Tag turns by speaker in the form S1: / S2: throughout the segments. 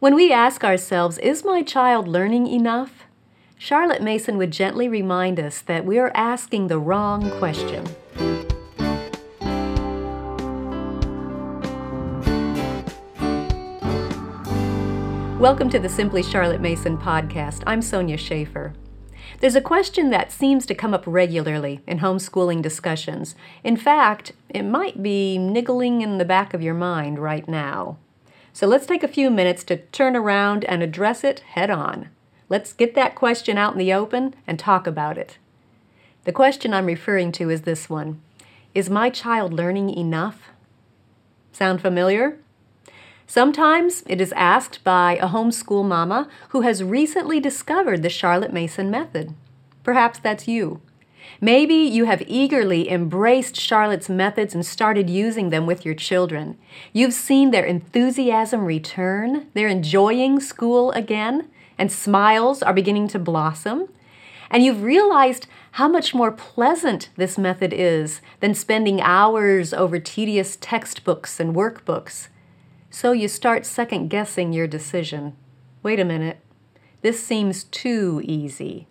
S1: When we ask ourselves, Is my child learning enough? Charlotte Mason would gently remind us that we are asking the wrong question. Welcome to the Simply Charlotte Mason podcast. I'm Sonya Shafer. There's a question that seems to come up regularly in homeschooling discussions. In fact, it might be niggling in the back of your mind right now. So let's take a few minutes to turn around and address it head on. Let's get that question out in the open and talk about it. The question I'm referring to is this one Is my child learning enough? Sound familiar? Sometimes it is asked by a homeschool mama who has recently discovered the Charlotte Mason method. Perhaps that's you. Maybe you have eagerly embraced Charlotte's methods and started using them with your children. You've seen their enthusiasm return, they're enjoying school again, and smiles are beginning to blossom. And you've realized how much more pleasant this method is than spending hours over tedious textbooks and workbooks. So you start second guessing your decision. Wait a minute, this seems too easy.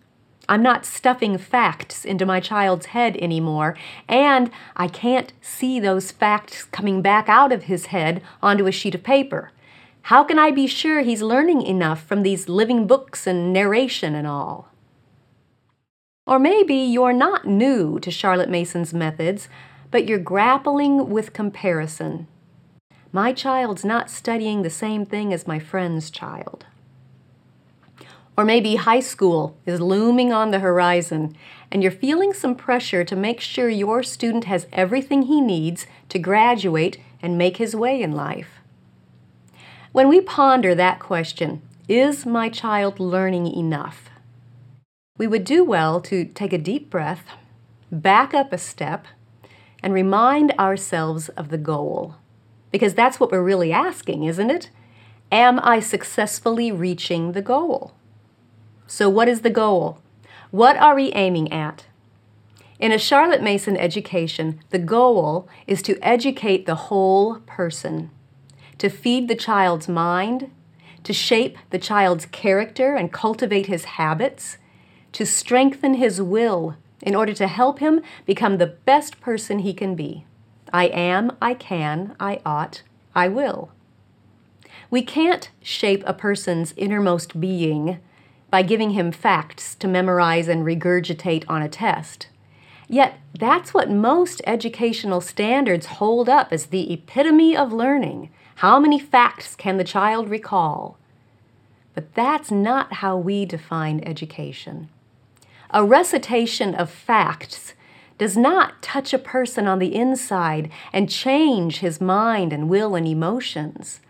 S1: I'm not stuffing facts into my child's head anymore, and I can't see those facts coming back out of his head onto a sheet of paper. How can I be sure he's learning enough from these living books and narration and all? Or maybe you're not new to Charlotte Mason's methods, but you're grappling with comparison. My child's not studying the same thing as my friend's child. Or maybe high school is looming on the horizon and you're feeling some pressure to make sure your student has everything he needs to graduate and make his way in life. When we ponder that question, is my child learning enough? We would do well to take a deep breath, back up a step, and remind ourselves of the goal. Because that's what we're really asking, isn't it? Am I successfully reaching the goal? So, what is the goal? What are we aiming at? In a Charlotte Mason education, the goal is to educate the whole person, to feed the child's mind, to shape the child's character and cultivate his habits, to strengthen his will in order to help him become the best person he can be. I am, I can, I ought, I will. We can't shape a person's innermost being by giving him facts to memorize and regurgitate on a test. Yet, that's what most educational standards hold up as the epitome of learning. How many facts can the child recall? But that's not how we define education. A recitation of facts does not touch a person on the inside and change his mind and will and emotions.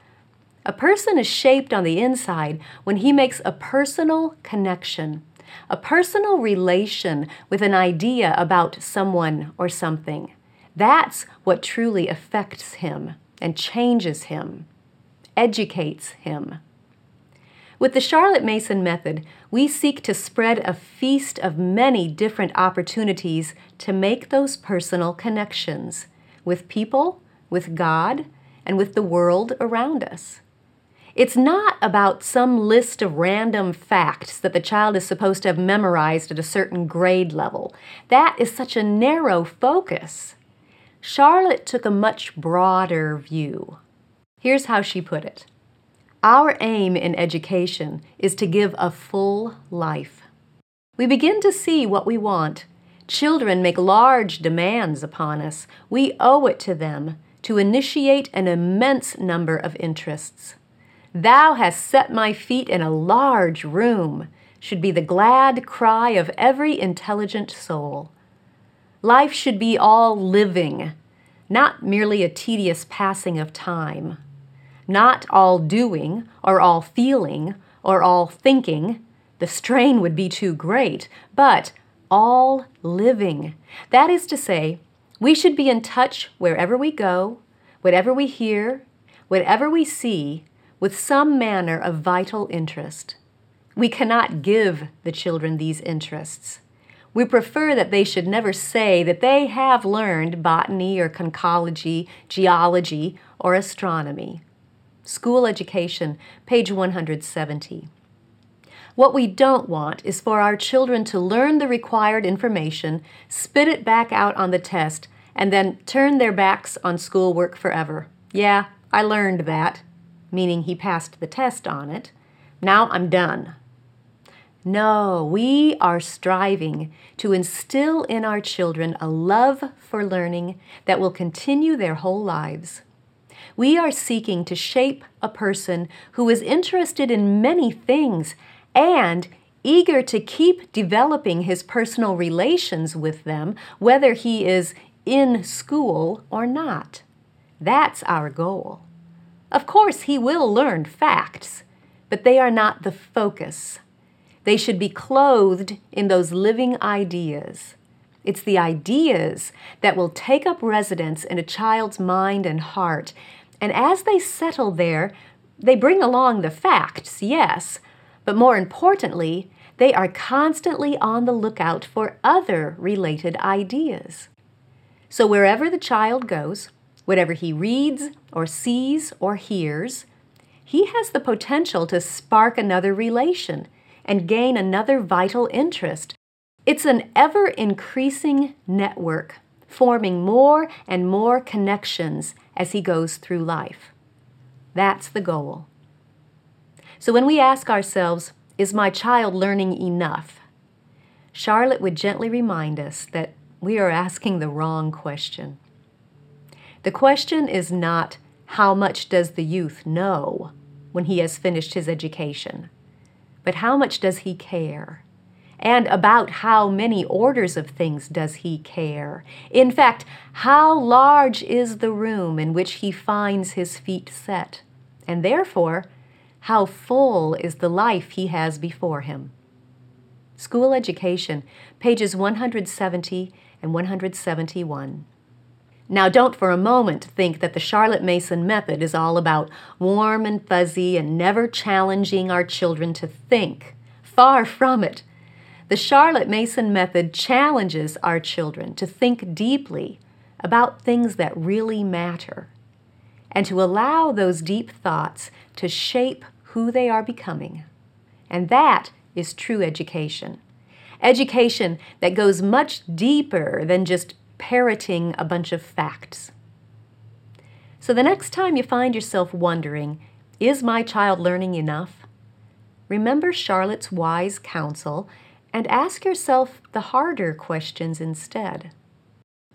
S1: A person is shaped on the inside when he makes a personal connection, a personal relation with an idea about someone or something. That's what truly affects him and changes him, educates him. With the Charlotte Mason method, we seek to spread a feast of many different opportunities to make those personal connections with people, with God, and with the world around us. It's not about some list of random facts that the child is supposed to have memorized at a certain grade level. That is such a narrow focus. Charlotte took a much broader view. Here's how she put it Our aim in education is to give a full life. We begin to see what we want. Children make large demands upon us. We owe it to them to initiate an immense number of interests. Thou hast set my feet in a large room, should be the glad cry of every intelligent soul. Life should be all living, not merely a tedious passing of time, not all doing, or all feeling, or all thinking. The strain would be too great, but all living. That is to say, we should be in touch wherever we go, whatever we hear, whatever we see, with some manner of vital interest. We cannot give the children these interests. We prefer that they should never say that they have learned botany or conchology, geology, or astronomy. School Education, page 170. What we don't want is for our children to learn the required information, spit it back out on the test, and then turn their backs on schoolwork forever. Yeah, I learned that, meaning he passed the test on it. Now I'm done. No, we are striving to instill in our children a love for learning that will continue their whole lives. We are seeking to shape a person who is interested in many things and eager to keep developing his personal relations with them, whether he is in school or not. That's our goal. Of course, he will learn facts, but they are not the focus. They should be clothed in those living ideas. It's the ideas that will take up residence in a child's mind and heart. And as they settle there, they bring along the facts, yes, but more importantly, they are constantly on the lookout for other related ideas. So wherever the child goes, whatever he reads or sees or hears, he has the potential to spark another relation and gain another vital interest. It's an ever increasing network, forming more and more connections as he goes through life. That's the goal. So when we ask ourselves, is my child learning enough? Charlotte would gently remind us that we are asking the wrong question. The question is not, how much does the youth know when he has finished his education, but how much does he care? And about how many orders of things does he care? In fact, how large is the room in which he finds his feet set? And therefore, how full is the life he has before him. School Education, pages 170 and 171. Now, don't for a moment think that the Charlotte Mason method is all about warm and fuzzy and never challenging our children to think. Far from it. The Charlotte Mason method challenges our children to think deeply about things that really matter and to allow those deep thoughts to shape who they are becoming. And that is true education. Education that goes much deeper than just parroting a bunch of facts. So the next time you find yourself wondering, is my child learning enough? Remember Charlotte's wise counsel and ask yourself the harder questions instead.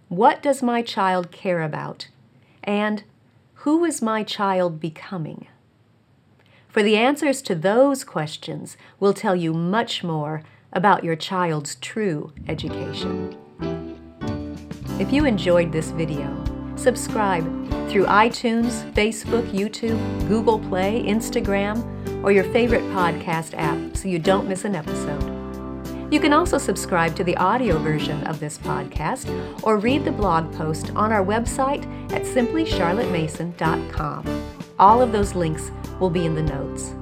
S1: What does my child care about? And who is my child becoming? For the answers to those questions will tell you much more about your child's true education. If you enjoyed this video, subscribe through iTunes, Facebook, YouTube, Google Play, Instagram, or your favorite podcast app so you don't miss an episode. You can also subscribe to the audio version of this podcast or read the blog post on our website at simplycharlottemason.com. All of those links will be in the notes.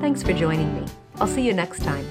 S1: Thanks for joining me. I'll see you next time.